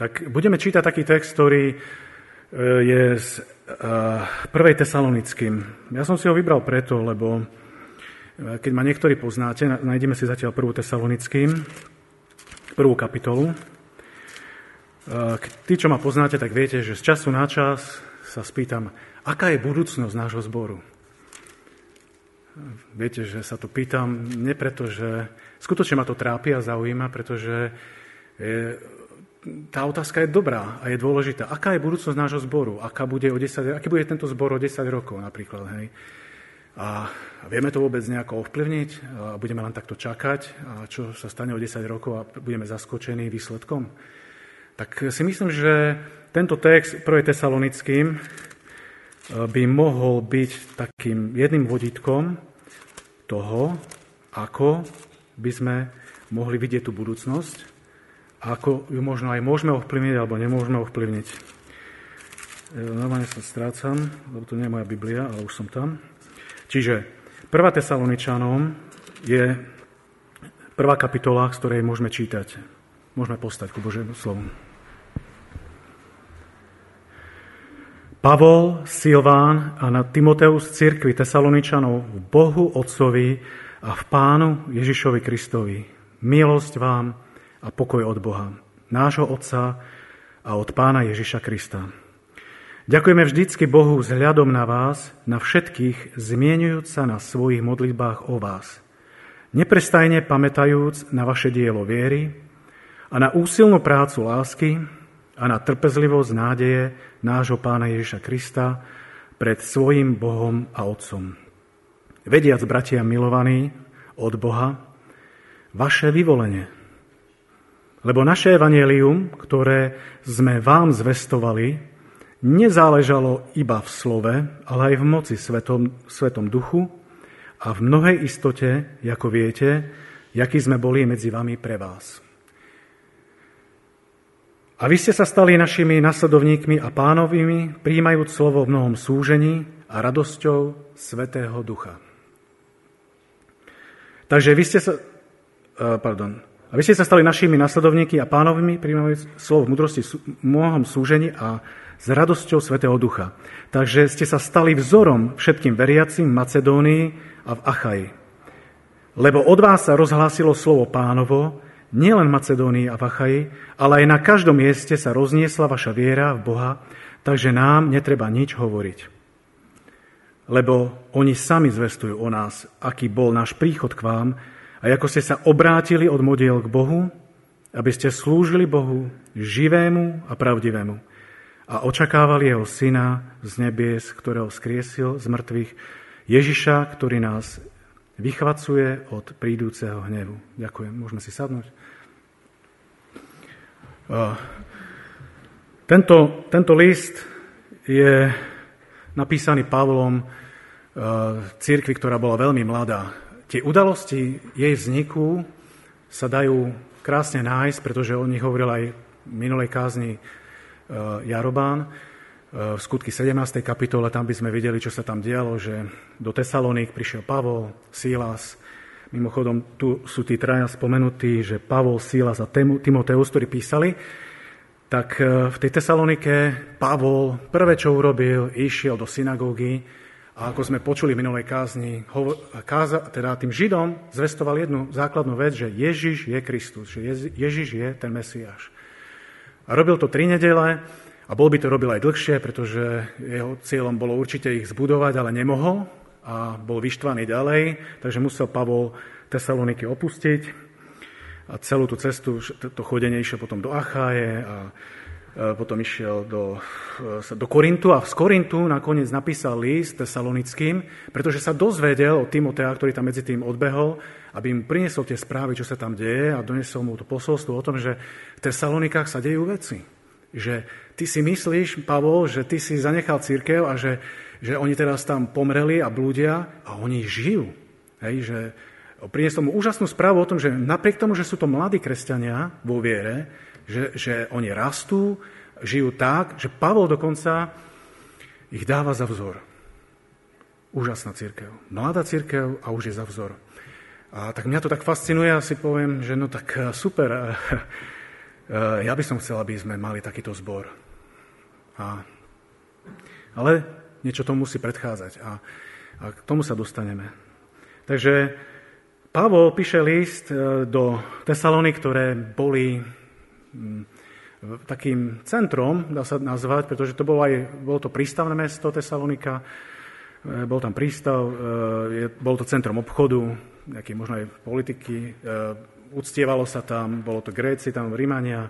tak budeme čítať taký text, ktorý e, je z prvej tesalonickým. Ja som si ho vybral preto, lebo keď ma niektorí poznáte, nájdeme si zatiaľ prvú tesalonickým, prvú kapitolu. Tí, čo ma poznáte, tak viete, že z času na čas sa spýtam, aká je budúcnosť nášho zboru. Viete, že sa to pýtam nie preto, že skutočne ma to trápi a zaujíma, pretože tá otázka je dobrá a je dôležitá. Aká je budúcnosť nášho zboru? Aká bude o 10, aký bude tento zbor o 10 rokov napríklad? Hej? A vieme to vôbec nejako ovplyvniť? A budeme len takto čakať? A čo sa stane o 10 rokov a budeme zaskočení výsledkom? Tak si myslím, že tento text 1. Tesalonickým by mohol byť takým jedným vodítkom toho, ako by sme mohli vidieť tú budúcnosť a ako ju možno aj môžeme ovplyvniť alebo nemôžeme ovplyvniť. E, normálne sa strácam, lebo to nie je moja Biblia, ale už som tam. Čiže 1. Tesaloničanom je prvá kapitola, z ktorej môžeme čítať. Môžeme postať ku Božiemu slovu. Pavol, Silván a na Timoteus cirkvi Tesaloničanov v Bohu Otcovi a v Pánu Ježišovi Kristovi. Milosť vám a pokoj od Boha, nášho Otca a od Pána Ježiša Krista. Ďakujeme vždycky Bohu vzhľadom na vás, na všetkých, zmienujúc sa na svojich modlitbách o vás. Neprestajne pamätajúc na vaše dielo viery a na úsilnú prácu lásky, a na trpezlivosť nádeje nášho pána Ježiša Krista pred svojim Bohom a Otcom. Vediac, bratia milovaní, od Boha, vaše vyvolenie. Lebo naše evanelium, ktoré sme vám zvestovali, nezáležalo iba v slove, ale aj v moci svetom, svetom duchu a v mnohej istote, ako viete, jaký sme boli medzi vami pre vás. A vy ste sa stali našimi nasledovníkmi a pánovými, príjmajúc slovo v mnohom súžení a radosťou Svetého Ducha. Takže vy ste sa, pardon, a vy ste sa stali našimi nasledovníky a pánovými, príjmajúc slovo v mudrosti, v mnohom súžení a s radosťou Svetého Ducha. Takže ste sa stali vzorom všetkým veriacim v Macedónii a v Achaji. Lebo od vás sa rozhlásilo slovo pánovo, nielen v Macedónii a v Achaji, ale aj na každom mieste sa rozniesla vaša viera v Boha, takže nám netreba nič hovoriť. Lebo oni sami zvestujú o nás, aký bol náš príchod k vám a ako ste sa obrátili od modiel k Bohu, aby ste slúžili Bohu živému a pravdivému a očakávali jeho syna z nebies, ktorého skriesil z mŕtvych, Ježiša, ktorý nás vychvacuje od prídúceho hnevu. Ďakujem. Môžeme si sadnúť. Tento, tento list je napísaný Pavlom církvi, ktorá bola veľmi mladá. Tie udalosti jej vzniku sa dajú krásne nájsť, pretože o nich hovoril aj v minulej kázni Jarobán v skutky 17. kapitole, tam by sme videli, čo sa tam dialo, že do Tesaloník prišiel Pavol, Sílas. Mimochodom, tu sú tí traja spomenutí, že Pavol, Sílas a Timoteus, ktorí písali. Tak e, v tej Tesalonike Pavol prvé, čo urobil, išiel do synagógy a ako sme počuli v minulej kázni, káza, teda tým Židom zvestoval jednu základnú vec, že Ježiš je Kristus, že Ježiš je ten Mesiáš. A robil to tri nedele a bol by to robil aj dlhšie, pretože jeho cieľom bolo určite ich zbudovať, ale nemohol a bol vyštvaný ďalej, takže musel Pavol Tesaloniky opustiť a celú tú cestu, to chodenie išiel potom do Acháje a potom išiel do, do Korintu a z Korintu nakoniec napísal list tesalonickým, pretože sa dozvedel od Timotea, ktorý tam medzi tým odbehol, aby mu priniesol tie správy, čo sa tam deje a donesol mu to posolstvo o tom, že v Tesalonikách sa dejú veci že ty si myslíš, Pavol, že ty si zanechal církev a že, že oni teraz tam pomreli a blúdia a oni žijú. Hej, že priniesol mu úžasnú správu o tom, že napriek tomu, že sú to mladí kresťania vo viere, že, že oni rastú, žijú tak, že Pavol dokonca ich dáva za vzor. Úžasná církev. Mladá církev a už je za vzor. A tak mňa to tak fascinuje a si poviem, že no tak super, ja by som chcel, aby sme mali takýto zbor. A, ale niečo tomu musí predchádzať a, a k tomu sa dostaneme. Takže Pavol píše list e, do Tesalony, ktoré boli takým centrom, dá sa nazvať, pretože to bolo, aj, bolo to prístavné mesto Tesalonika, e, bol tam prístav, e, bol to centrom obchodu, nejaké možno aj politiky, e, uctievalo sa tam, bolo to Gréci, tam Rímania,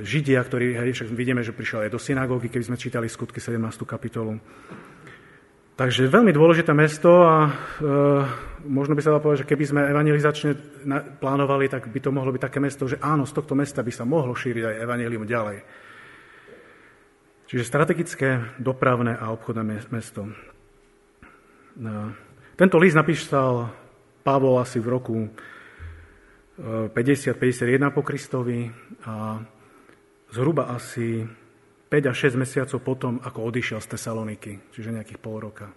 Židia, ktorí, hej, však vidíme, že prišli aj do synagógy, keby sme čítali skutky 17. kapitolu. Takže veľmi dôležité mesto a e, možno by sa dalo povedať, že keby sme evangelizačne plánovali, tak by to mohlo byť také mesto, že áno, z tohto mesta by sa mohlo šíriť aj evangelium ďalej. Čiže strategické, dopravné a obchodné mesto. No. Tento list napísal Pavol asi v roku 50-51 e, po Kristovi a zhruba asi 5 až 6 mesiacov potom, ako odišiel z Tesaloniky, čiže nejakých pol roka.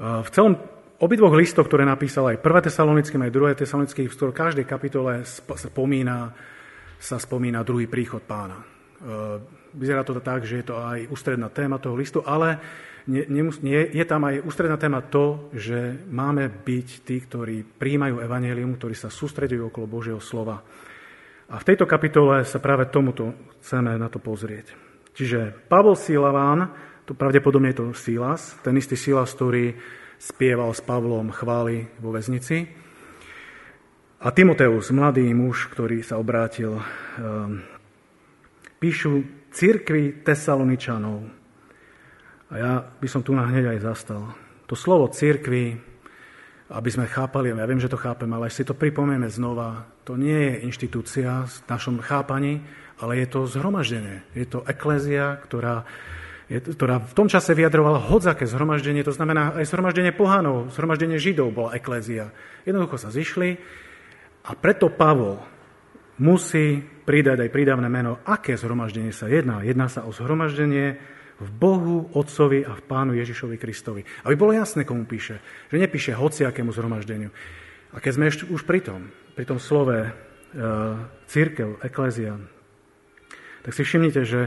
V celom obidvoch listoch, ktoré napísal aj 1. Tesalonickým, aj 2. Tesalonickým, v každej kapitole spomína, sa spomína druhý príchod pána. Vyzerá to tak, že je to aj ústredná téma toho listu, ale je tam aj ústredná téma to, že máme byť tí, ktorí príjmajú evanelium, ktorí sa sústredujú okolo Božieho slova a v tejto kapitole sa práve tomuto chceme na to pozrieť. Čiže Pavol Silaván, to pravdepodobne je to Silas, ten istý Silas, ktorý spieval s Pavlom chvály vo väznici. A Timoteus, mladý muž, ktorý sa obrátil, um, píšu církvi Tesaloničanov. A ja by som tu hneď aj zastal. To slovo církvi aby sme chápali, ja viem, že to chápeme, ale si to pripomenieme znova, to nie je inštitúcia v našom chápaní, ale je to zhromaždenie. Je to eklézia, ktorá, ktorá v tom čase vyjadrovala hodzaké zhromaždenie, to znamená aj zhromaždenie pohanov, zhromaždenie židov bola eklézia. Jednoducho sa zišli a preto Pavol musí pridať aj prídavné meno, aké zhromaždenie sa jedná. Jedná sa o zhromaždenie v Bohu, Otcovi a v Pánu Ježišovi Kristovi. Aby bolo jasné, komu píše. Že nepíše hociakému zhromaždeniu. A keď sme ešte už pri tom, pri tom slove e, církev, eklézia, tak si všimnite, že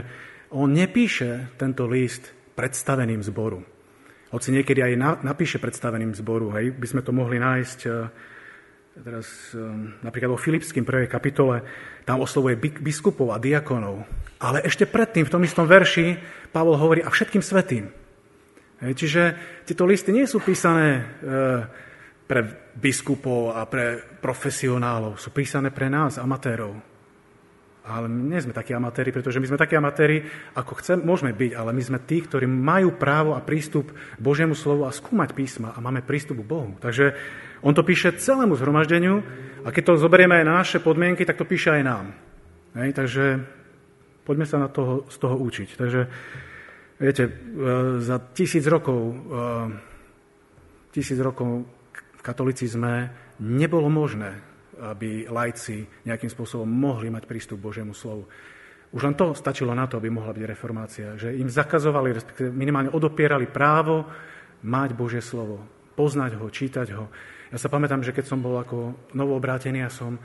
on nepíše tento list predstaveným zboru. Hoci niekedy aj napíše predstaveným zboru, hej, by sme to mohli nájsť e, teraz um, napríklad vo Filipským prvej kapitole, tam oslovuje biskupov a diakonov. Ale ešte predtým, v tom istom verši, Pavol hovorí a všetkým svetým. Čiže tieto listy nie sú písané e, pre biskupov a pre profesionálov, sú písané pre nás, amatérov. Ale my nie sme takí amatéri, pretože my sme takí amatéri, ako chcem, môžeme byť, ale my sme tí, ktorí majú právo a prístup k Božiemu slovu a skúmať písma a máme prístup k Bohu. Takže on to píše celému zhromaždeniu a keď to zoberieme aj na naše podmienky, tak to píše aj nám. Hej, takže poďme sa na toho, z toho učiť. Takže, viete, e, za tisíc rokov, e, tisíc rokov v katolicizme nebolo možné, aby lajci nejakým spôsobom mohli mať prístup k Božiemu slovu. Už len to stačilo na to, aby mohla byť reformácia, že im zakazovali, respektíve minimálne odopierali právo mať Božie slovo, poznať ho, čítať ho. Ja sa pamätám, že keď som bol ako novoobrátený a som e,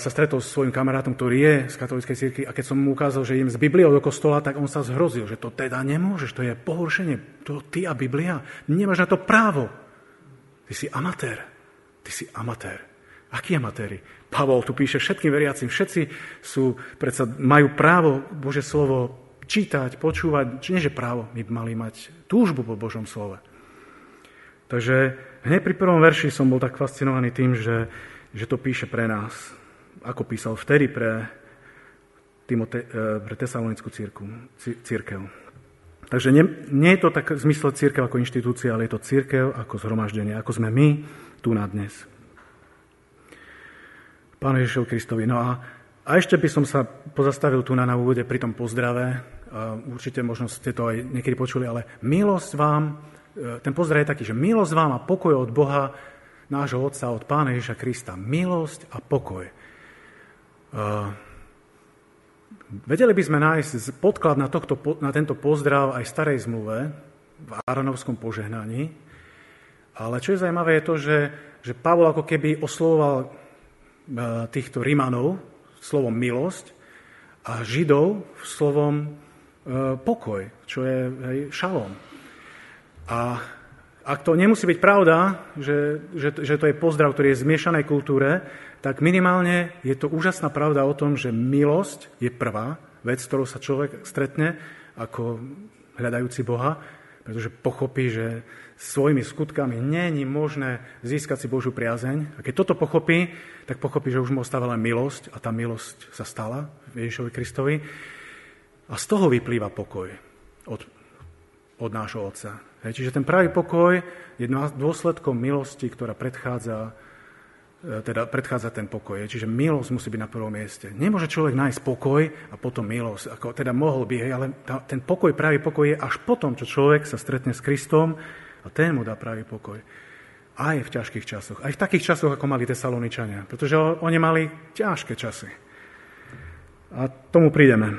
sa stretol s svojim kamarátom, ktorý je z katolíckej cirkvi a keď som mu ukázal, že im z Biblie do kostola, tak on sa zhrozil, že to teda nemôžeš, to je pohoršenie, to ty a Biblia, nemáš na to právo. Ty si amatér, ty si amatér. Akí amatéri? Pavol tu píše všetkým veriacim, všetci sú, predsa majú právo Bože slovo čítať, počúvať, či nie že právo, my by mali mať túžbu po Božom slove. Takže hneď pri prvom verši som bol tak fascinovaný tým, že, že to píše pre nás, ako písal vtedy pre, Timote, eh, pre tesalonickú církev. Takže nie, nie je to tak v zmysle církev ako inštitúcia, ale je to církev ako zhromaždenie, ako sme my tu na dnes. Pán Ježišov Kristovi. No a, a ešte by som sa pozastavil tu na, na úvode pri tom pozdrave. Určite možno ste to aj niekedy počuli, ale milosť vám E, ten pozdrav je taký, že milosť vám a pokoj od Boha, nášho Otca, od Pána Ježiša Krista. Milosť a pokoj. Uh, vedeli by sme nájsť podklad na, tohto, na tento pozdrav aj v starej zmluve, v Áronovskom požehnaní, ale čo je zaujímavé je to, že, že Pavol ako keby oslovoval týchto Rimanov slovom milosť a Židov slovom e, pokoj, čo je hej, šalom. A ak to nemusí byť pravda, že, že, že to je pozdrav, ktorý je v zmiešanej kultúre, tak minimálne je to úžasná pravda o tom, že milosť je prvá vec, ktorou sa človek stretne ako hľadajúci Boha, pretože pochopí, že svojimi skutkami není možné získať si Božiu priazeň. A keď toto pochopí, tak pochopí, že už mu ostáva len milosť a tá milosť sa stala Ježišovi Kristovi. A z toho vyplýva pokoj od, od nášho Otca. Hej, čiže ten pravý pokoj je dôsledkom milosti, ktorá predchádza, e, teda predchádza ten pokoj. Čiže milosť musí byť na prvom mieste. Nemôže človek nájsť pokoj a potom milosť. Ako, teda mohol by, hej, ale tá, ten pokoj, pravý pokoj je až potom, čo človek sa stretne s Kristom a ten mu dá pravý pokoj. Aj v ťažkých časoch. Aj v takých časoch, ako mali Tesaloničania. Pretože oni mali ťažké časy. A tomu prídeme.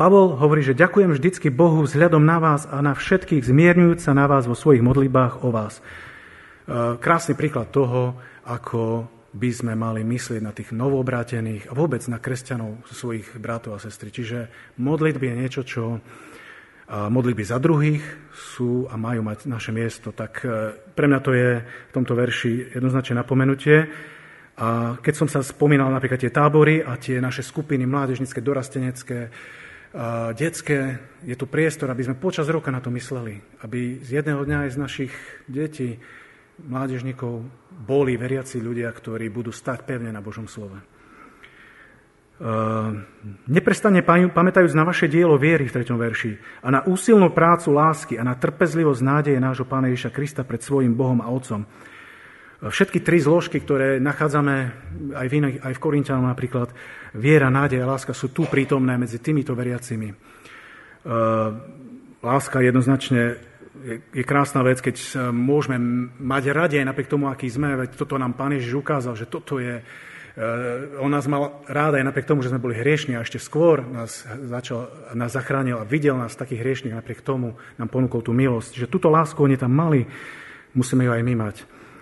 Pavol hovorí, že ďakujem vždycky Bohu vzhľadom na vás a na všetkých, zmierňujúc sa na vás vo svojich modlibách o vás. E, krásny príklad toho, ako by sme mali myslieť na tých novobrátených a vôbec na kresťanov, svojich bratov a sestry. Čiže modlitby je niečo, čo modlitby za druhých sú a majú mať naše miesto. Tak e, pre mňa to je v tomto verši jednoznačne napomenutie. A keď som sa spomínal napríklad tie tábory a tie naše skupiny mládežnické, dorastenecké, detské, je tu priestor, aby sme počas roka na to mysleli. Aby z jedného dňa aj z našich detí, mládežníkov, boli veriaci ľudia, ktorí budú stať pevne na Božom slove. Neprestane pamätajúc na vaše dielo viery v 3. verši a na úsilnú prácu lásky a na trpezlivosť nádeje nášho Pána Ježiša Krista pred svojim Bohom a Otcom, Všetky tri zložky, ktoré nachádzame aj v, iných, aj v Korintianom napríklad, viera, nádej a láska sú tu prítomné medzi týmito veriacimi. Láska jednoznačne je, krásna vec, keď môžeme mať rade napriek tomu, aký sme, veď toto nám Pán Ježiš ukázal, že toto je, on nás mal rád aj napriek tomu, že sme boli hriešni a ešte skôr nás, začal, nás zachránil a videl nás takých hriešných, napriek tomu nám ponúkol tú milosť. Že túto lásku oni tam mali, musíme ju aj my mať.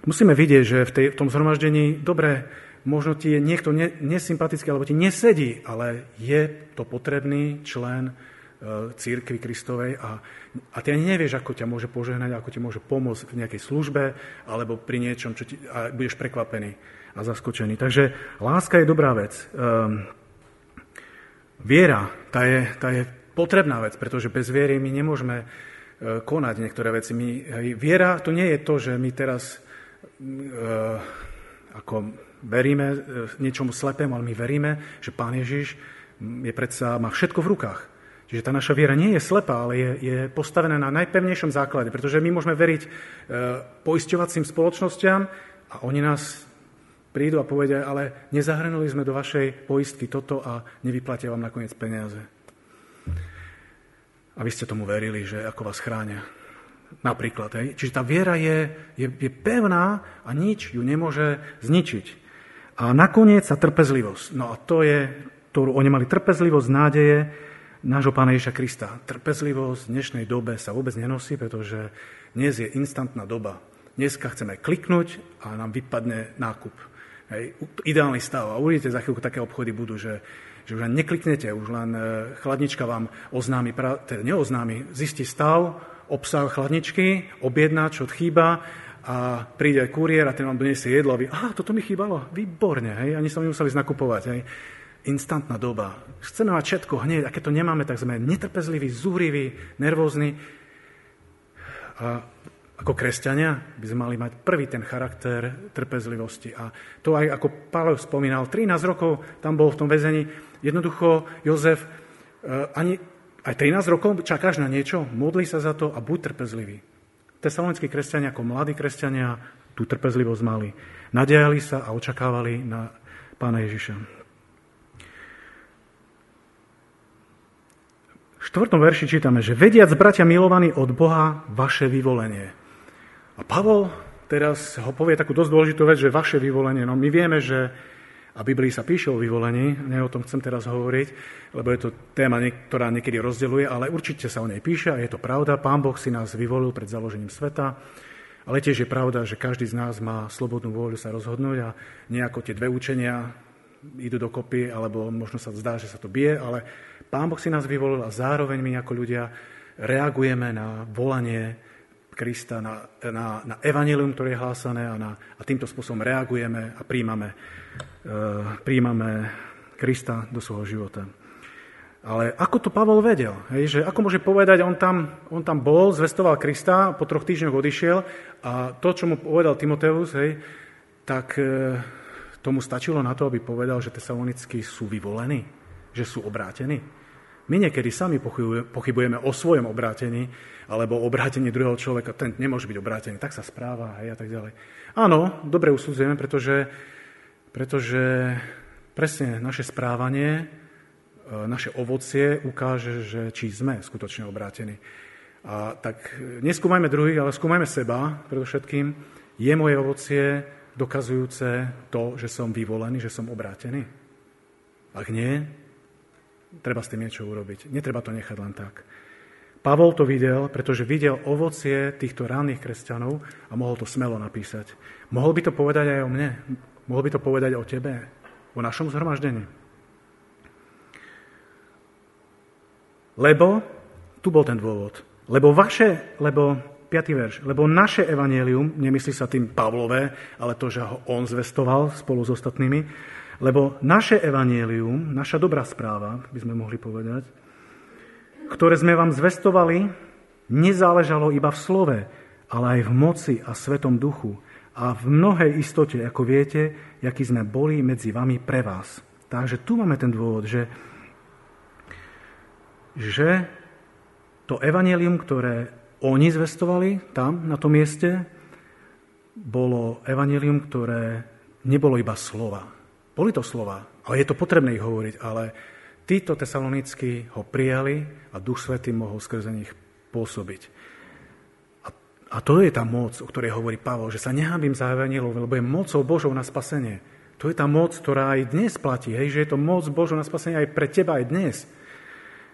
Musíme vidieť, že v, tej, v tom zhromaždení, dobre, možno ti je niekto ne, nesympatický, alebo ti nesedí, ale je to potrebný člen e, církvy Kristovej a, a ty ani nevieš, ako ťa môže požehnať, ako ti môže pomôcť v nejakej službe alebo pri niečom, čo ti, a budeš prekvapený a zaskočený. Takže láska je dobrá vec. Um, viera, tá je, tá je potrebná vec, pretože bez viery my nemôžeme uh, konať niektoré veci. My, viera to nie je to, že my teraz Eh, ako veríme eh, niečomu slepému, ale my veríme, že Pán Ježiš je predsa, má všetko v rukách. Čiže tá naša viera nie je slepá, ale je, je postavená na najpevnejšom základe, pretože my môžeme veriť e, poisťovacím spoločnosťam a oni nás prídu a povedia, ale nezahrnuli sme do vašej poistky toto a nevyplatia vám nakoniec peniaze. A vy ste tomu verili, že ako vás chránia. Napríklad. Hej. Čiže tá viera je, je, je pevná a nič ju nemôže zničiť. A nakoniec sa trpezlivosť. No a to je, ktorú oni mali trpezlivosť, nádeje nášho Pána Ježa Krista. Trpezlivosť v dnešnej dobe sa vôbec nenosí, pretože dnes je instantná doba. Dneska chceme kliknúť a nám vypadne nákup. Hej, ideálny stav. A uvidíte, za chvíľku také obchody budú, že, že už len nekliknete, už len e, chladnička vám oznámi, teda neoznámi, zistí stav, obsah chladničky, objedná, čo chýba a príde kuriér a ten vám donesie jedlo a vy, aha, toto mi chýbalo, výborne, hej, ani sa mi museli znakupovať, hej. Instantná doba. Chceme mať všetko hneď a keď to nemáme, tak sme netrpezliví, zúriví, nervózni. A ako kresťania by sme mali mať prvý ten charakter trpezlivosti. A to aj ako Pavel spomínal, 13 rokov tam bol v tom väzení. Jednoducho Jozef eh, ani aj 13 rokov čakáš na niečo, modli sa za to a buď trpezlivý. Tesalonickí kresťania ako mladí kresťania tú trpezlivosť mali. Nadejali sa a očakávali na pána Ježiša. V štvrtom verši čítame, že vediac, bratia milovaní od Boha, vaše vyvolenie. A Pavol teraz ho povie takú dosť dôležitú vec, že vaše vyvolenie. No my vieme, že a Biblii sa píše o vyvolení, ne o tom chcem teraz hovoriť, lebo je to téma, ktorá niekedy rozdeluje, ale určite sa o nej píše a je to pravda. Pán Boh si nás vyvolil pred založením sveta Ale tiež je pravda, že každý z nás má slobodnú vôľu sa rozhodnúť a nejako tie dve učenia idú dokopy, alebo možno sa zdá, že sa to bije, ale Pán Boh si nás vyvolil a zároveň my ako ľudia reagujeme na volanie Krista, na, na, na evanilium, ktoré je hlásané a, na, a týmto spôsobom reagujeme a príjmame, uh, príjmame Krista do svojho života. Ale ako to Pavol vedel? Hej, že ako môže povedať, on tam, on tam bol, zvestoval Krista, po troch týždňoch odišiel a to, čo mu povedal Timoteus, hej, tak e, tomu stačilo na to, aby povedal, že tesalonickí sú vyvolení, že sú obrátení. My niekedy sami pochybujeme o svojom obrátení, alebo o obrátení druhého človeka, ten nemôže byť obrátený, tak sa správa hej, a tak ďalej. Áno, dobre usudzujeme, pretože, pretože presne naše správanie E, naše ovocie ukáže, že či sme skutočne obrátení. A tak neskúmajme druhých, ale skúmajme seba predovšetkým. Je moje ovocie dokazujúce to, že som vyvolený, že som obrátený? Ak nie, treba s tým niečo urobiť. Netreba to nechať len tak. Pavol to videl, pretože videl ovocie týchto ranných kresťanov a mohol to smelo napísať. Mohol by to povedať aj o mne. Mohol by to povedať o tebe, o našom zhromaždení. Lebo, tu bol ten dôvod, lebo vaše, lebo, 5. verš, lebo naše evanielium, nemyslí sa tým Pavlové, ale to, že ho on zvestoval spolu s ostatnými, lebo naše evanielium, naša dobrá správa, by sme mohli povedať, ktoré sme vám zvestovali, nezáležalo iba v slove, ale aj v moci a svetom duchu a v mnohej istote, ako viete, aký sme boli medzi vami pre vás. Takže tu máme ten dôvod, že že to evanelium, ktoré oni zvestovali tam, na tom mieste, bolo evanelium, ktoré nebolo iba slova. Boli to slova, ale je to potrebné ich hovoriť, ale títo tesalonickí ho prijali a Duch Svetý mohol skrze nich pôsobiť. A, a to je tá moc, o ktorej hovorí Pavol, že sa nehábim za evanelium, lebo je mocou Božou na spasenie. To je tá moc, ktorá aj dnes platí, hej, že je to moc Božou na spasenie aj pre teba aj dnes.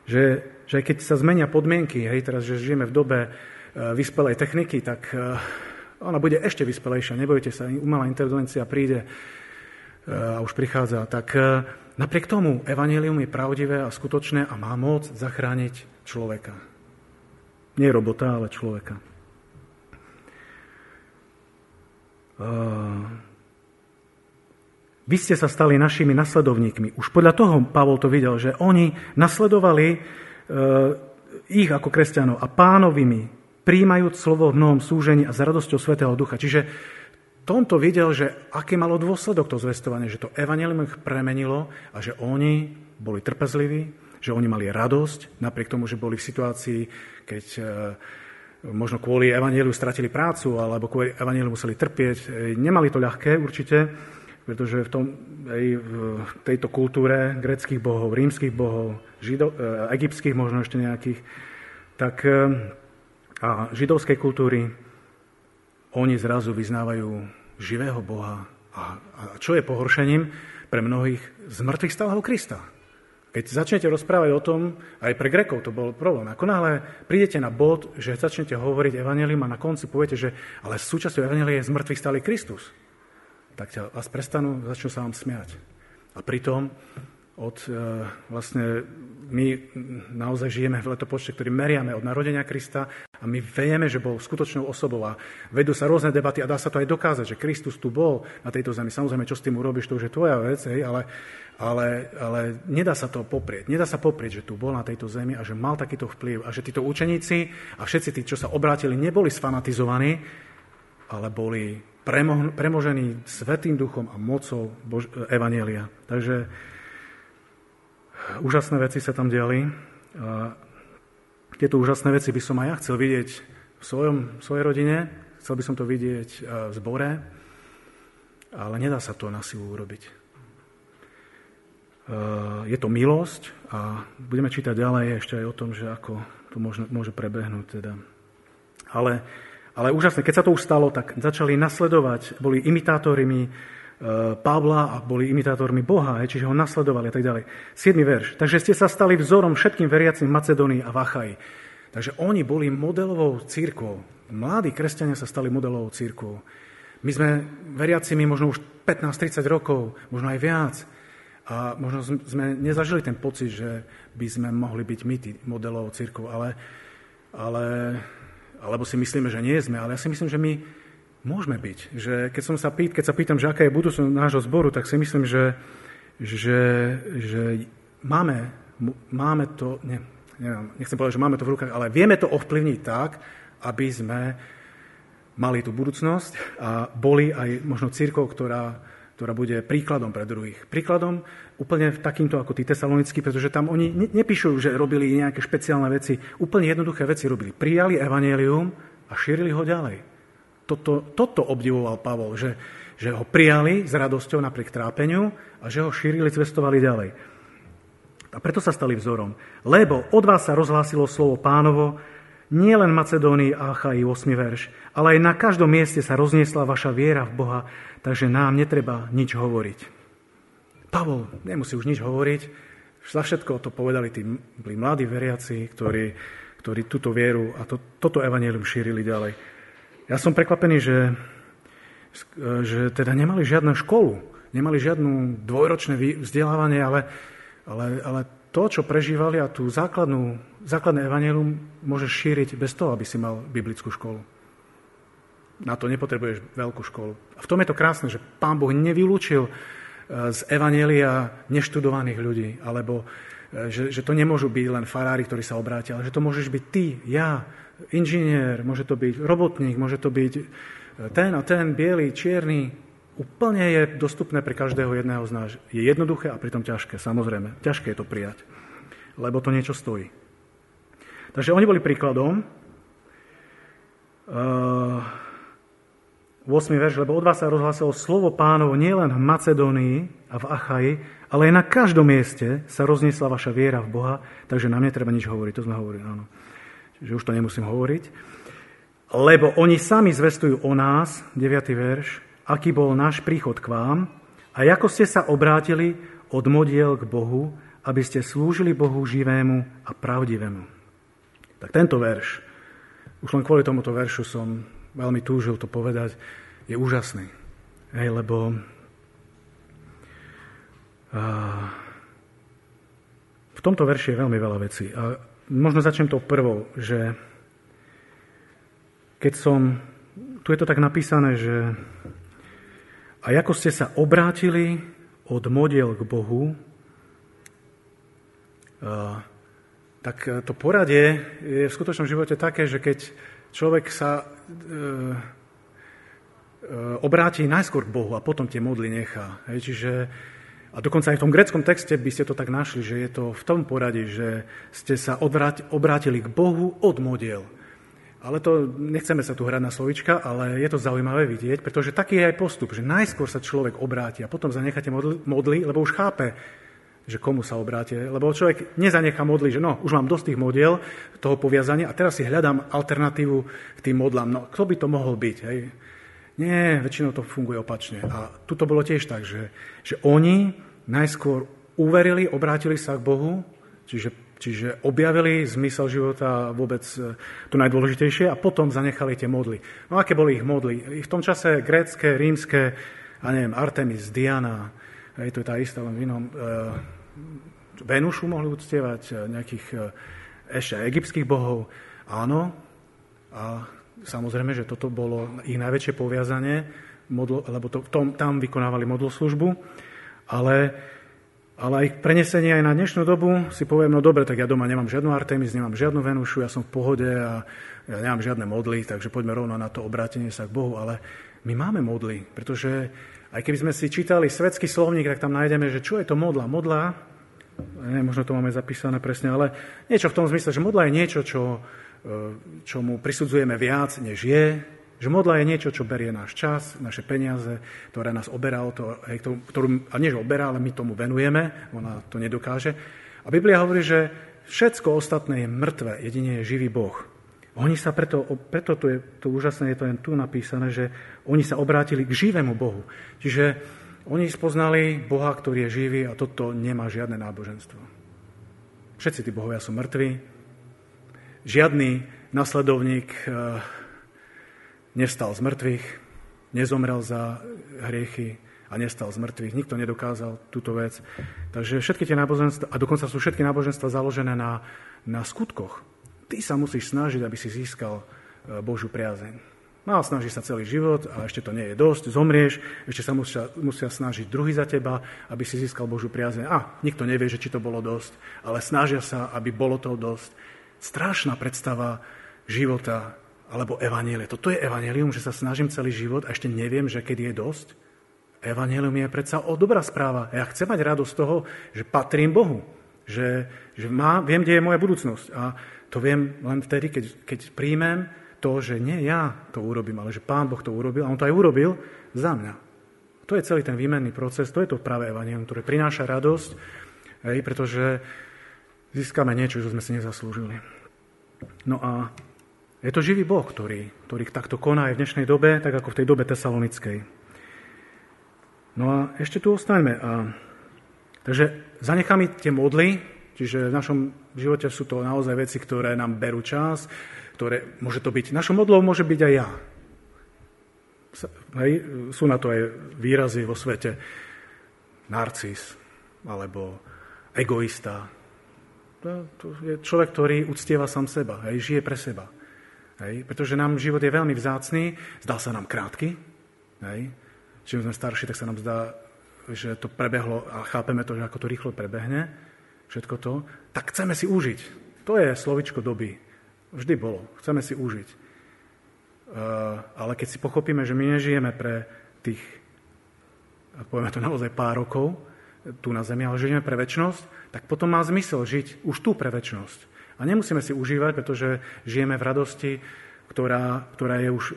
Že, že keď sa zmenia podmienky, hej, teraz, že žijeme v dobe e, vyspelej techniky, tak e, ona bude ešte vyspelejšia. Nebojte sa, umelá inteligencia príde a už prichádza. Tak napriek tomu evanelium je pravdivé a skutočné a má moc zachrániť človeka. Nie robota, ale človeka. Vy ste sa stali našimi nasledovníkmi. Už podľa toho Pavol to videl, že oni nasledovali e, ich ako kresťanov a pánovými, príjmajúc slovo v mnohom súžení a s radosťou Svetého Ducha. Čiže tomto videl, že aký malo dôsledok to zvestovanie, že to evanelium ich premenilo a že oni boli trpezliví, že oni mali radosť, napriek tomu, že boli v situácii, keď e, možno kvôli evaneliu stratili prácu alebo kvôli evaneliu museli trpieť. E, nemali to ľahké určite, pretože v, tom, aj v tejto kultúre greckých bohov, rímskych bohov, žido, e, egyptských možno ešte nejakých, tak a židovskej kultúry, oni zrazu vyznávajú živého Boha. A, a čo je pohoršením pre mnohých z mŕtvych stáleho Krista? Keď začnete rozprávať o tom, aj pre Grekov to bol problém. Ako náhle prídete na bod, že začnete hovoriť evanelium a na konci poviete, že ale súčasťou evanelia je z mŕtvych stály Kristus tak ťa vás prestanú, začnú sa vám smiať. A pritom od, e, vlastne my naozaj žijeme v letopočte, ktorý meriame od narodenia Krista a my vieme, že bol skutočnou osobou a vedú sa rôzne debaty a dá sa to aj dokázať, že Kristus tu bol na tejto zemi. Samozrejme, čo s tým urobíš, to už je tvoja vec, hej, ale, ale, ale nedá sa to poprieť. Nedá sa poprieť, že tu bol na tejto zemi a že mal takýto vplyv a že títo učeníci a všetci tí, čo sa obrátili, neboli sfanatizovaní, ale boli premožený Svetým duchom a mocou Bož- Evanielia. Takže úžasné veci sa tam diali. Tieto úžasné veci by som aj ja chcel vidieť v svojom, svojej rodine, chcel by som to vidieť v zbore, ale nedá sa to na silu urobiť. Je to milosť a budeme čítať ďalej ešte aj o tom, že ako to môže, môže prebehnúť. Teda. Ale ale úžasné, keď sa to už stalo, tak začali nasledovať, boli imitátormi e, Pavla a boli imitátormi Boha, čiže ho nasledovali a tak ďalej. 7. verš. Takže ste sa stali vzorom všetkým veriacim v Macedónii a v Achaji. Takže oni boli modelovou církvou. Mladí kresťania sa stali modelovou církvou. My sme veriacimi možno už 15-30 rokov, možno aj viac. A možno sme nezažili ten pocit, že by sme mohli byť my modelovou církvou, ale, ale, alebo si myslíme, že nie sme. Ale ja si myslím, že my môžeme byť. Že keď, som sa pýt, keď sa pýtam, že aká je budúcnosť nášho zboru, tak si myslím, že, že, že máme, máme to, ne, neviem, nechcem povedať, že máme to v rukách, ale vieme to ovplyvniť tak, aby sme mali tú budúcnosť a boli aj možno církou, ktorá, ktorá bude príkladom pre druhých. Príkladom úplne takýmto ako tí tesalonickí, pretože tam oni nepíšu, že robili nejaké špeciálne veci, úplne jednoduché veci robili. Prijali evanielium a šírili ho ďalej. Toto, toto obdivoval Pavol, že, že ho prijali s radosťou napriek trápeniu a že ho šírili, cestovali ďalej. A preto sa stali vzorom. Lebo od vás sa rozhlásilo slovo pánovo, nie len Macedónii a Achaji 8 verš, ale aj na každom mieste sa rozniesla vaša viera v Boha, takže nám netreba nič hovoriť. Pavol nemusí už nič hovoriť, za všetko to povedali tí mladí veriaci, ktorí, ktorí túto vieru a to, toto evanelium šírili ďalej. Ja som prekvapený, že, že teda nemali žiadnu školu, nemali žiadnu dvojročné vzdelávanie, ale ale, ale to, čo prežívali a tú základnú, základné evanelium môžeš šíriť bez toho, aby si mal biblickú školu. Na to nepotrebuješ veľkú školu. A v tom je to krásne, že Pán Boh nevylúčil e, z evanelia neštudovaných ľudí, alebo e, že, že to nemôžu byť len farári, ktorí sa obrátia, ale že to môžeš byť ty, ja, inžinier, môže to byť robotník, môže to byť e, ten a ten, biely, čierny, úplne je dostupné pre každého jedného z nás. Je jednoduché a pritom ťažké, samozrejme. Ťažké je to prijať, lebo to niečo stojí. Takže oni boli príkladom. Uh, 8. verš, lebo od vás sa rozhlásilo slovo pánov nielen v Macedónii a v Achaji, ale aj na každom mieste sa rozniesla vaša viera v Boha, takže nám netreba nič hovoriť. To sme hovorili, áno. Čiže už to nemusím hovoriť. Lebo oni sami zvestujú o nás, 9. verš, aký bol náš príchod k vám a ako ste sa obrátili od modiel k Bohu, aby ste slúžili Bohu živému a pravdivému. Tak tento verš, už len kvôli tomuto veršu som veľmi túžil to povedať, je úžasný. Hej, lebo a, v tomto verši je veľmi veľa vecí. A možno začnem to prvou, že keď som, tu je to tak napísané, že a ako ste sa obrátili od modiel k Bohu, tak to poradie je v skutočnom živote také, že keď človek sa e, e, obráti najskôr k Bohu a potom tie modly nechá. Čiže, a dokonca aj v tom greckom texte by ste to tak našli, že je to v tom poradí, že ste sa obrátili k Bohu od modiel. Ale to nechceme sa tu hrať na slovička, ale je to zaujímavé vidieť, pretože taký je aj postup, že najskôr sa človek obráti a potom zanecháte modly, lebo už chápe, že komu sa obráti. Lebo človek nezanechá modly, že no, už mám dosť tých modiel, toho poviazania a teraz si hľadám alternatívu k tým modlám. No, kto by to mohol byť? Hej? Nie, väčšinou to funguje opačne. A tu to bolo tiež tak, že, že oni najskôr uverili, obrátili sa k Bohu, čiže Čiže objavili zmysel života vôbec e, to najdôležitejšie a potom zanechali tie modly. No aké boli ich modly? V tom čase grécké, rímske, a neviem, Artemis, Diana, je to je tá istá len v inom, e, Venušu mohli uctievať, e, nejakých e, ešte egyptských bohov. Áno, a samozrejme, že toto bolo ich najväčšie poviazanie, modlo, lebo to, tom, tam vykonávali modloslužbu, ale ale aj prenesenie aj na dnešnú dobu si poviem, no dobre, tak ja doma nemám žiadnu Artemis, nemám žiadnu Venušu, ja som v pohode a ja nemám žiadne modly, takže poďme rovno na to obrátenie sa k Bohu. Ale my máme modly, pretože aj keby sme si čítali svetský slovník, tak tam nájdeme, že čo je to modla. Modla, ne, možno to máme zapísané presne, ale niečo v tom zmysle, že modla je niečo, čo, e, čo mu prisudzujeme viac, než je, že modla je niečo, čo berie náš čas, naše peniaze, ktoré nás oberá o to, hej, ktorú, a nie, že oberá, ale my tomu venujeme, ona to nedokáže. A Biblia hovorí, že všetko ostatné je mŕtve, jedine je živý Boh. Oni sa preto, preto to je to úžasné, je to jen tu napísané, že oni sa obrátili k živému Bohu. Čiže oni spoznali Boha, ktorý je živý a toto nemá žiadne náboženstvo. Všetci tí bohovia sú mŕtvi, žiadny nasledovník e, nestal z mŕtvych, nezomrel za hriechy a nestal z mŕtvych. Nikto nedokázal túto vec. Takže všetky tie náboženstva, a dokonca sú všetky náboženstva založené na, na skutkoch. Ty sa musíš snažiť, aby si získal e, Božiu priazeň. No a snaží sa celý život a ešte to nie je dosť, zomrieš, ešte sa musia, musia snažiť druhý za teba, aby si získal Božiu priazeň. A nikto nevie, že či to bolo dosť, ale snažia sa, aby bolo toho dosť. Strašná predstava života alebo evanielie. Toto je evanelium, že sa snažím celý život a ešte neviem, že kedy je dosť. Evanelium je predsa o dobrá správa. Ja chcem mať radosť z toho, že patrím Bohu. Že, že má, viem, kde je moja budúcnosť. A to viem len vtedy, keď, keď príjmem to, že nie ja to urobím, ale že Pán Boh to urobil a On to aj urobil za mňa. To je celý ten výmenný proces, to je to práve evanium, ktoré prináša radosť, hej, pretože získame niečo, čo sme si nezaslúžili. No a je to živý Boh, ktorý, ktorý takto koná aj v dnešnej dobe, tak ako v tej dobe tesalonickej. No a ešte tu ostaňme. A, takže zanecháme tie modly, čiže v našom živote sú to naozaj veci, ktoré nám berú čas, ktoré, môže to byť, našou modlou môže byť aj ja. Hej, sú na to aj výrazy vo svete. Narcis, alebo egoista. To, to je človek, ktorý uctieva sám seba, hej, žije pre seba. Hej, pretože nám život je veľmi vzácný, zdá sa nám krátky. Hej. Čím sme starší, tak sa nám zdá, že to prebehlo a chápeme to, že ako to rýchlo prebehne, všetko to, tak chceme si užiť. To je slovičko doby. Vždy bolo. Chceme si užiť. Eh, ale keď si pochopíme, že my nežijeme pre tých, povieme to naozaj pár rokov, tu na Zemi, ale žijeme pre väčšnosť, tak potom má zmysel žiť už tu pre väčšnosť. A nemusíme si užívať, pretože žijeme v radosti, ktorá, ktorá je už, eh,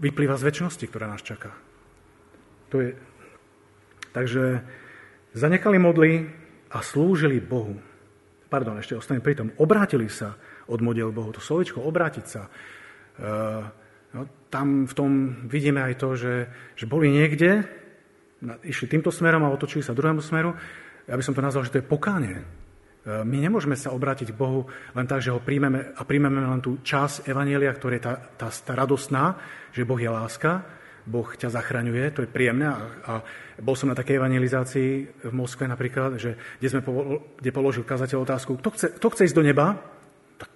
vyplýva z väčšnosti, ktorá nás čaká. To je... Takže zanechali modly a slúžili Bohu. Pardon, ešte ostane pri tom. Obrátili sa od modiel Bohu. To slovičko obrátiť sa. Eh, no, tam v tom vidíme aj to, že, že boli niekde, išli týmto smerom a otočili sa druhému smeru. Ja by som to nazval, že to je pokánie. Eh, my nemôžeme sa obrátiť k Bohu len tak, že ho príjmeme a príjmeme len tú časť Evanielia, ktorá je tá, tá, tá radostná, že Boh je láska, Boh ťa zachraňuje, to je príjemné. A, a bol som na takej evangelizácii v Moskve napríklad, že, kde, sme, kde položil kazateľ otázku, kto chce, kto chce ísť do neba? Tak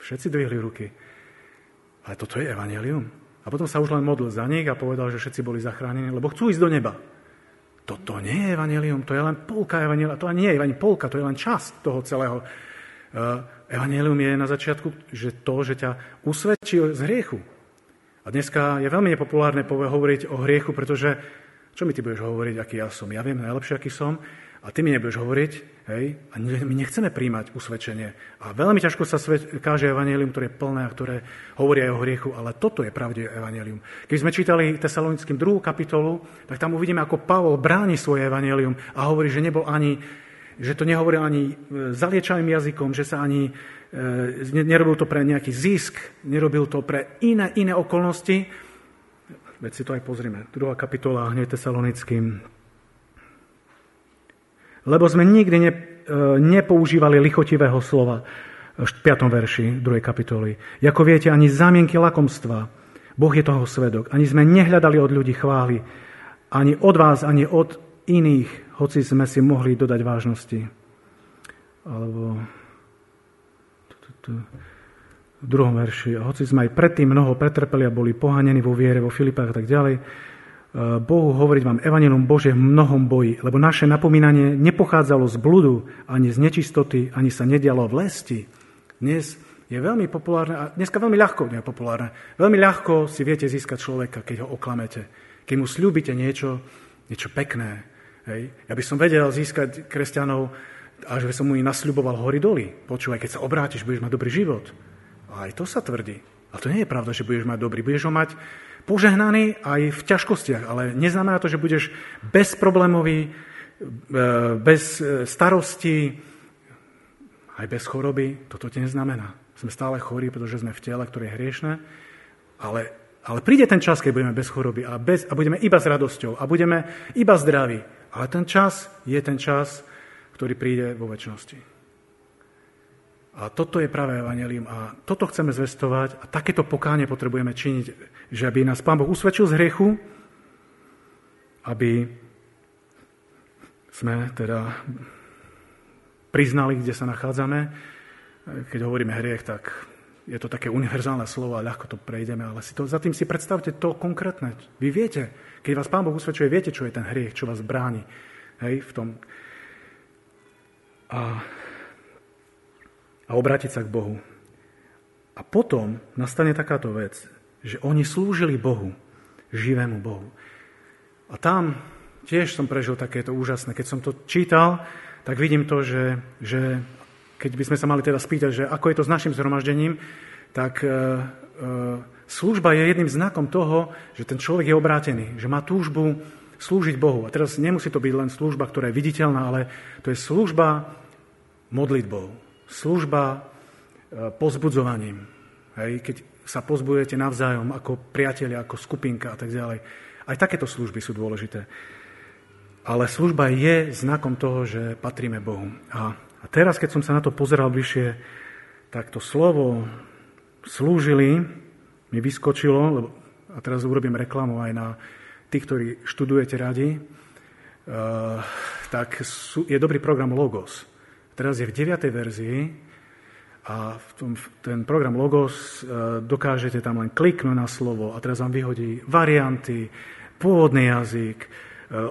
všetci dvihli ruky. Ale toto je evanelium. A potom sa už len modlil za nich a povedal, že všetci boli zachránení, lebo chcú ísť do neba. Toto nie je evanelium, to je len polka evanelia, to nie je ani polka, to je len časť toho celého. Eh, evanelium je na začiatku, že to, že ťa usvedčí z hriechu. A dneska je veľmi nepopulárne hovoriť o hriechu, pretože čo mi ty budeš hovoriť, aký ja som? Ja viem najlepšie, aký som. A ty mi nebudeš hovoriť, hej, a my nechceme príjmať usvedčenie. A veľmi ťažko sa svet, káže evanelium, ktoré je plné a ktoré hovorí aj o hriechu, ale toto je pravde evanelium. Keď sme čítali Tesalonickým druhú kapitolu, tak tam uvidíme, ako Pavol bráni svoje evanelium a hovorí, že nebol ani, že to nehovoril ani e, zaliečavým jazykom, že sa ani e, nerobil to pre nejaký zisk, nerobil to pre iné, iné okolnosti. Veď si to aj pozrime. Druhá kapitola hneď Tesalonickým lebo sme nikdy ne, e, nepoužívali lichotivého slova v 5. verši 2. kapitoly. Ako viete, ani zámienky lakomstva. Boh je toho svedok. Ani sme nehľadali od ľudí chvály. Ani od vás, ani od iných, hoci sme si mohli dodať vážnosti. Alebo v druhom verši. Hoci sme aj predtým mnoho pretrpeli a boli pohanení vo viere, vo Filipách a tak ďalej, Bohu hovoriť vám evanelum Bože v mnohom boji, lebo naše napomínanie nepochádzalo z bludu, ani z nečistoty, ani sa nedialo v lesti. Dnes je veľmi populárne, a dneska veľmi ľahko nie je populárne, veľmi ľahko si viete získať človeka, keď ho oklamete. Keď mu slúbite niečo, niečo pekné. Hej. Ja by som vedel získať kresťanov, a že som mu i nasľuboval hory doly. Počúvaj, keď sa obrátiš, budeš mať dobrý život. A aj to sa tvrdí. A to nie je pravda, že budeš mať dobrý. Budeš ho mať požehnaný aj v ťažkostiach, ale neznamená to, že budeš bezproblémový, e, bez e, starosti, aj bez choroby. Toto to neznamená. Sme stále chorí, pretože sme v tele, ktoré je hriešne, ale, ale príde ten čas, keď budeme bez choroby a, bez, a budeme iba s radosťou a budeme iba zdraví. Ale ten čas je ten čas, ktorý príde vo väčšnosti. A toto je práve evanelium a toto chceme zvestovať a takéto pokánie potrebujeme činiť, že aby nás Pán Boh usvedčil z hriechu, aby sme teda priznali, kde sa nachádzame. Keď hovoríme hriech, tak je to také univerzálne slovo a ľahko to prejdeme, ale si to, za tým si predstavte to konkrétne. Vy viete, keď vás Pán Boh usvedčuje, viete, čo je ten hriech, čo vás bráni hej, v tom. A a obrátiť sa k Bohu. A potom nastane takáto vec, že oni slúžili Bohu, živému Bohu. A tam tiež som prežil takéto úžasné. Keď som to čítal, tak vidím to, že, že keď by sme sa mali teda spýtať, že ako je to s našim zhromaždením, tak e, e, služba je jedným znakom toho, že ten človek je obrátený, že má túžbu slúžiť Bohu. A teraz nemusí to byť len služba, ktorá je viditeľná, ale to je služba modlitbou služba e, pozbudzovaním. Hej, keď sa pozbudujete navzájom ako priatelia, ako skupinka a tak ďalej. Aj takéto služby sú dôležité. Ale služba je znakom toho, že patríme Bohu. A, a teraz, keď som sa na to pozeral bližšie, tak to slovo slúžili mi vyskočilo, lebo, a teraz urobím reklamu aj na tých, ktorí študujete radi, uh, tak sú, je dobrý program Logos. Teraz je v 9. verzii a v tom, ten program Logos e, dokážete tam len kliknúť na slovo a teraz vám vyhodí varianty, pôvodný jazyk, e,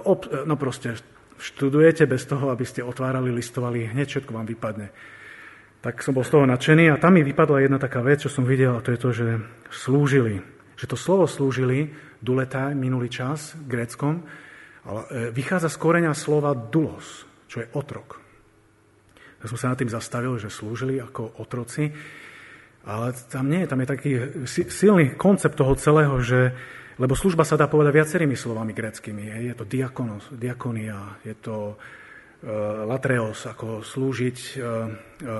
ob, e, no proste študujete bez toho, aby ste otvárali, listovali, hneď všetko vám vypadne. Tak som bol z toho nadšený a tam mi vypadla jedna taká vec, čo som videl, a to je to, že slúžili. Že to slovo slúžili, duleta, minulý čas, gréckom, ale vychádza z koreňa slova dulos, čo je otrok. Ja som sa nad tým zastavil, že slúžili ako otroci, ale tam nie, tam je taký silný koncept toho celého, že, lebo služba sa dá povedať viacerými slovami greckými. Je, je to diakonos, diakonia, je to uh, latreos, ako slúžiť uh, uh,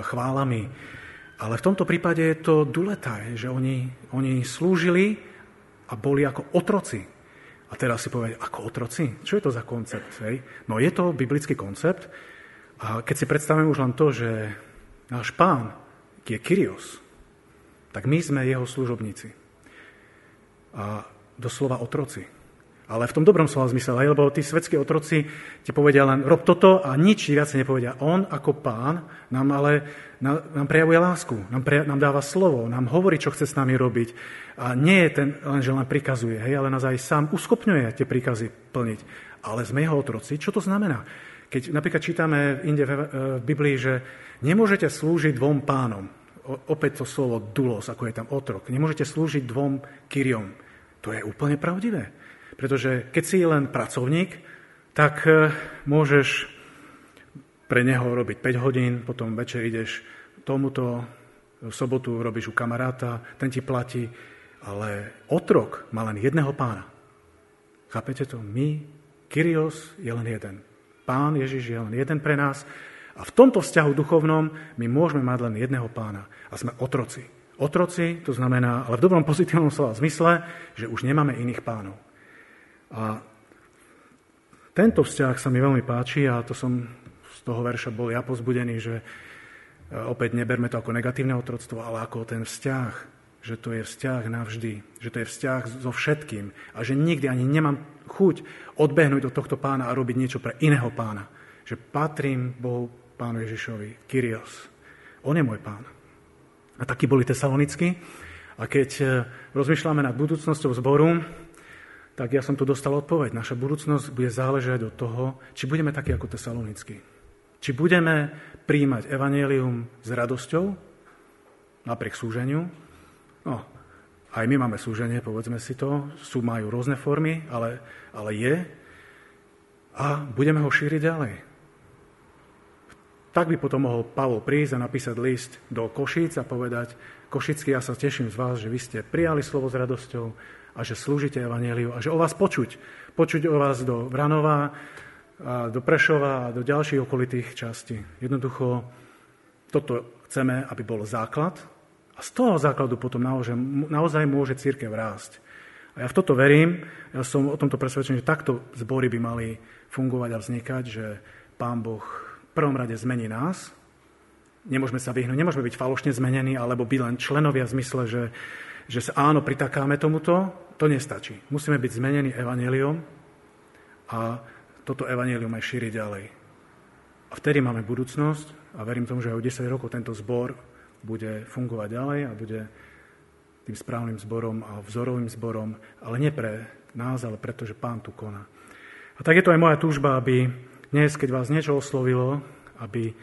chválami. Ale v tomto prípade je to duletaj, že oni, oni slúžili a boli ako otroci. A teraz si povedať, ako otroci? Čo je to za koncept? Hej? No je to biblický koncept, a keď si predstavíme už len to, že náš pán je Kyrios, tak my sme jeho služobníci. A doslova otroci. Ale v tom dobrom slova zmysle, lebo tí svetskí otroci ti povedia len rob toto a nič viac nepovedia. On ako pán nám ale nám, nám prejavuje lásku, nám, pre, nám dáva slovo, nám hovorí, čo chce s nami robiť. A nie je ten len, že len prikazuje, hej, ale nás aj sám uskopňuje tie príkazy plniť. Ale sme jeho otroci. Čo to znamená? Keď napríklad čítame inde v Biblii, že nemôžete slúžiť dvom pánom, opäť to slovo dulos, ako je tam otrok, nemôžete slúžiť dvom kyriom. To je úplne pravdivé. Pretože keď si len pracovník, tak e, môžeš pre neho robiť 5 hodín, potom večer ideš tomuto, v sobotu robíš u kamaráta, ten ti platí, ale otrok má len jedného pána. Chápete to? My, Kyrios je len jeden. Pán Ježiš je len jeden pre nás a v tomto vzťahu duchovnom my môžeme mať len jedného pána a sme otroci. Otroci, to znamená, ale v dobrom pozitívnom slova zmysle, že už nemáme iných pánov. A tento vzťah sa mi veľmi páči a to som z toho verša bol ja pozbudený, že e, opäť neberme to ako negatívne otroctvo, ale ako ten vzťah, že to je vzťah navždy, že to je vzťah so všetkým a že nikdy ani nemám chuť odbehnúť od tohto pána a robiť niečo pre iného pána. Že patrím Bohu, pánu Ježišovi, Kyrios. On je môj pán. A takí boli tesalonicky. A keď e, rozmýšľame nad budúcnosťou zboru, tak ja som tu dostal odpoveď. Naša budúcnosť bude záležať od toho, či budeme takí ako tesalonicky. Či budeme príjmať evanelium s radosťou, napriek súženiu, No, aj my máme súženie, povedzme si to. Sú majú rôzne formy, ale, ale je. A budeme ho šíriť ďalej. Tak by potom mohol Pavol prísť a napísať list do Košíc a povedať, Košický, ja sa teším z vás, že vy ste prijali slovo s radosťou a že slúžite Evangeliu a že o vás počuť. Počuť o vás do Vranova, a do Prešova a do ďalších okolitých častí. Jednoducho, toto chceme, aby bol základ z toho základu potom naozaj, naozaj môže církev rásť. A ja v toto verím, ja som o tomto presvedčený, že takto zbory by mali fungovať a vznikať, že Pán Boh v prvom rade zmení nás, Nemôžeme sa vyhnúť, nemôžeme byť falošne zmenení alebo byť len členovia v zmysle, že, že sa áno, pritakáme tomuto. To nestačí. Musíme byť zmenení evaneliom a toto evanelium aj šíriť ďalej. A vtedy máme budúcnosť a verím tomu, že aj o 10 rokov tento zbor bude fungovať ďalej a bude tým správnym zborom a vzorovým zborom, ale nie pre nás, ale preto, že Pán tu koná. A tak je to aj moja túžba, aby dnes, keď vás niečo oslovilo, aby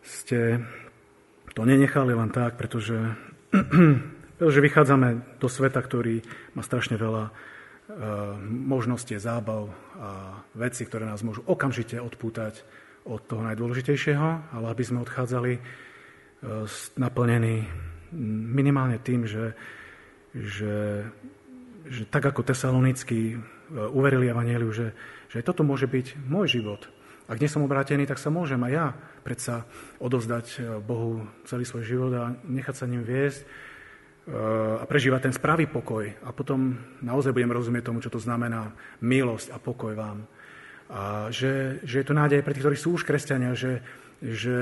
ste to nenechali len tak, pretože, pretože vychádzame do sveta, ktorý má strašne veľa uh, možností, zábav a veci, ktoré nás môžu okamžite odpútať od toho najdôležitejšieho, ale aby sme odchádzali uh, naplnení minimálne tým, že, že, že tak ako tesalonickí e, uverili Evangeliu, že, že toto môže byť môj život. Ak nie som obrátený, tak sa môžem aj ja predsa odovzdať e, Bohu celý svoj život a nechať sa ním viesť e, a prežívať ten správy pokoj. A potom naozaj budem rozumieť tomu, čo to znamená milosť a pokoj vám. A že, že je to nádej pre tých, ktorí sú už kresťania, že, že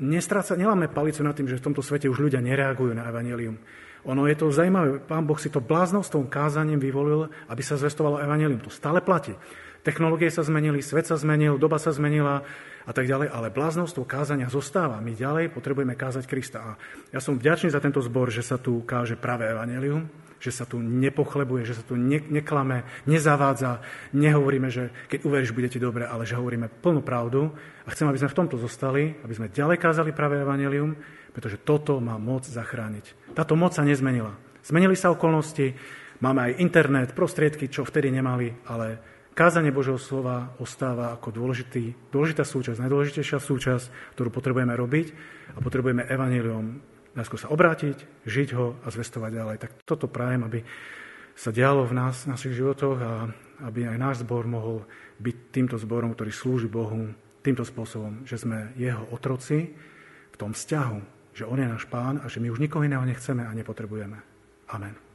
nestráca, neláme palicu nad tým, že v tomto svete už ľudia nereagujú na evanelium. Ono je to zaujímavé, pán Boh si to bláznostom kázaním vyvolil, aby sa zvestovalo evanelium. To stále platí. Technológie sa zmenili, svet sa zmenil, doba sa zmenila a tak ďalej, ale bláznostvo kázania zostáva. My ďalej potrebujeme kázať Krista. A ja som vďačný za tento zbor, že sa tu káže práve evanelium, že sa tu nepochlebuje, že sa tu ne, neklame, nezavádza, nehovoríme, že keď uveríš, bude ti dobre, ale že hovoríme plnú pravdu a chcem, aby sme v tomto zostali, aby sme ďalej kázali práve evanelium, pretože toto má moc zachrániť. Táto moc sa nezmenila. Zmenili sa okolnosti, máme aj internet, prostriedky, čo vtedy nemali, ale kázanie Božieho slova ostáva ako dôležitý, dôležitá súčasť, najdôležitejšia súčasť, ktorú potrebujeme robiť a potrebujeme evanelium najskôr sa obrátiť, žiť ho a zvestovať ďalej. Tak toto prajem, aby sa dialo v nás, v našich životoch a aby aj náš zbor mohol byť týmto zborom, ktorý slúži Bohu týmto spôsobom, že sme jeho otroci v tom vzťahu, že on je náš pán a že my už nikoho iného nechceme a nepotrebujeme. Amen.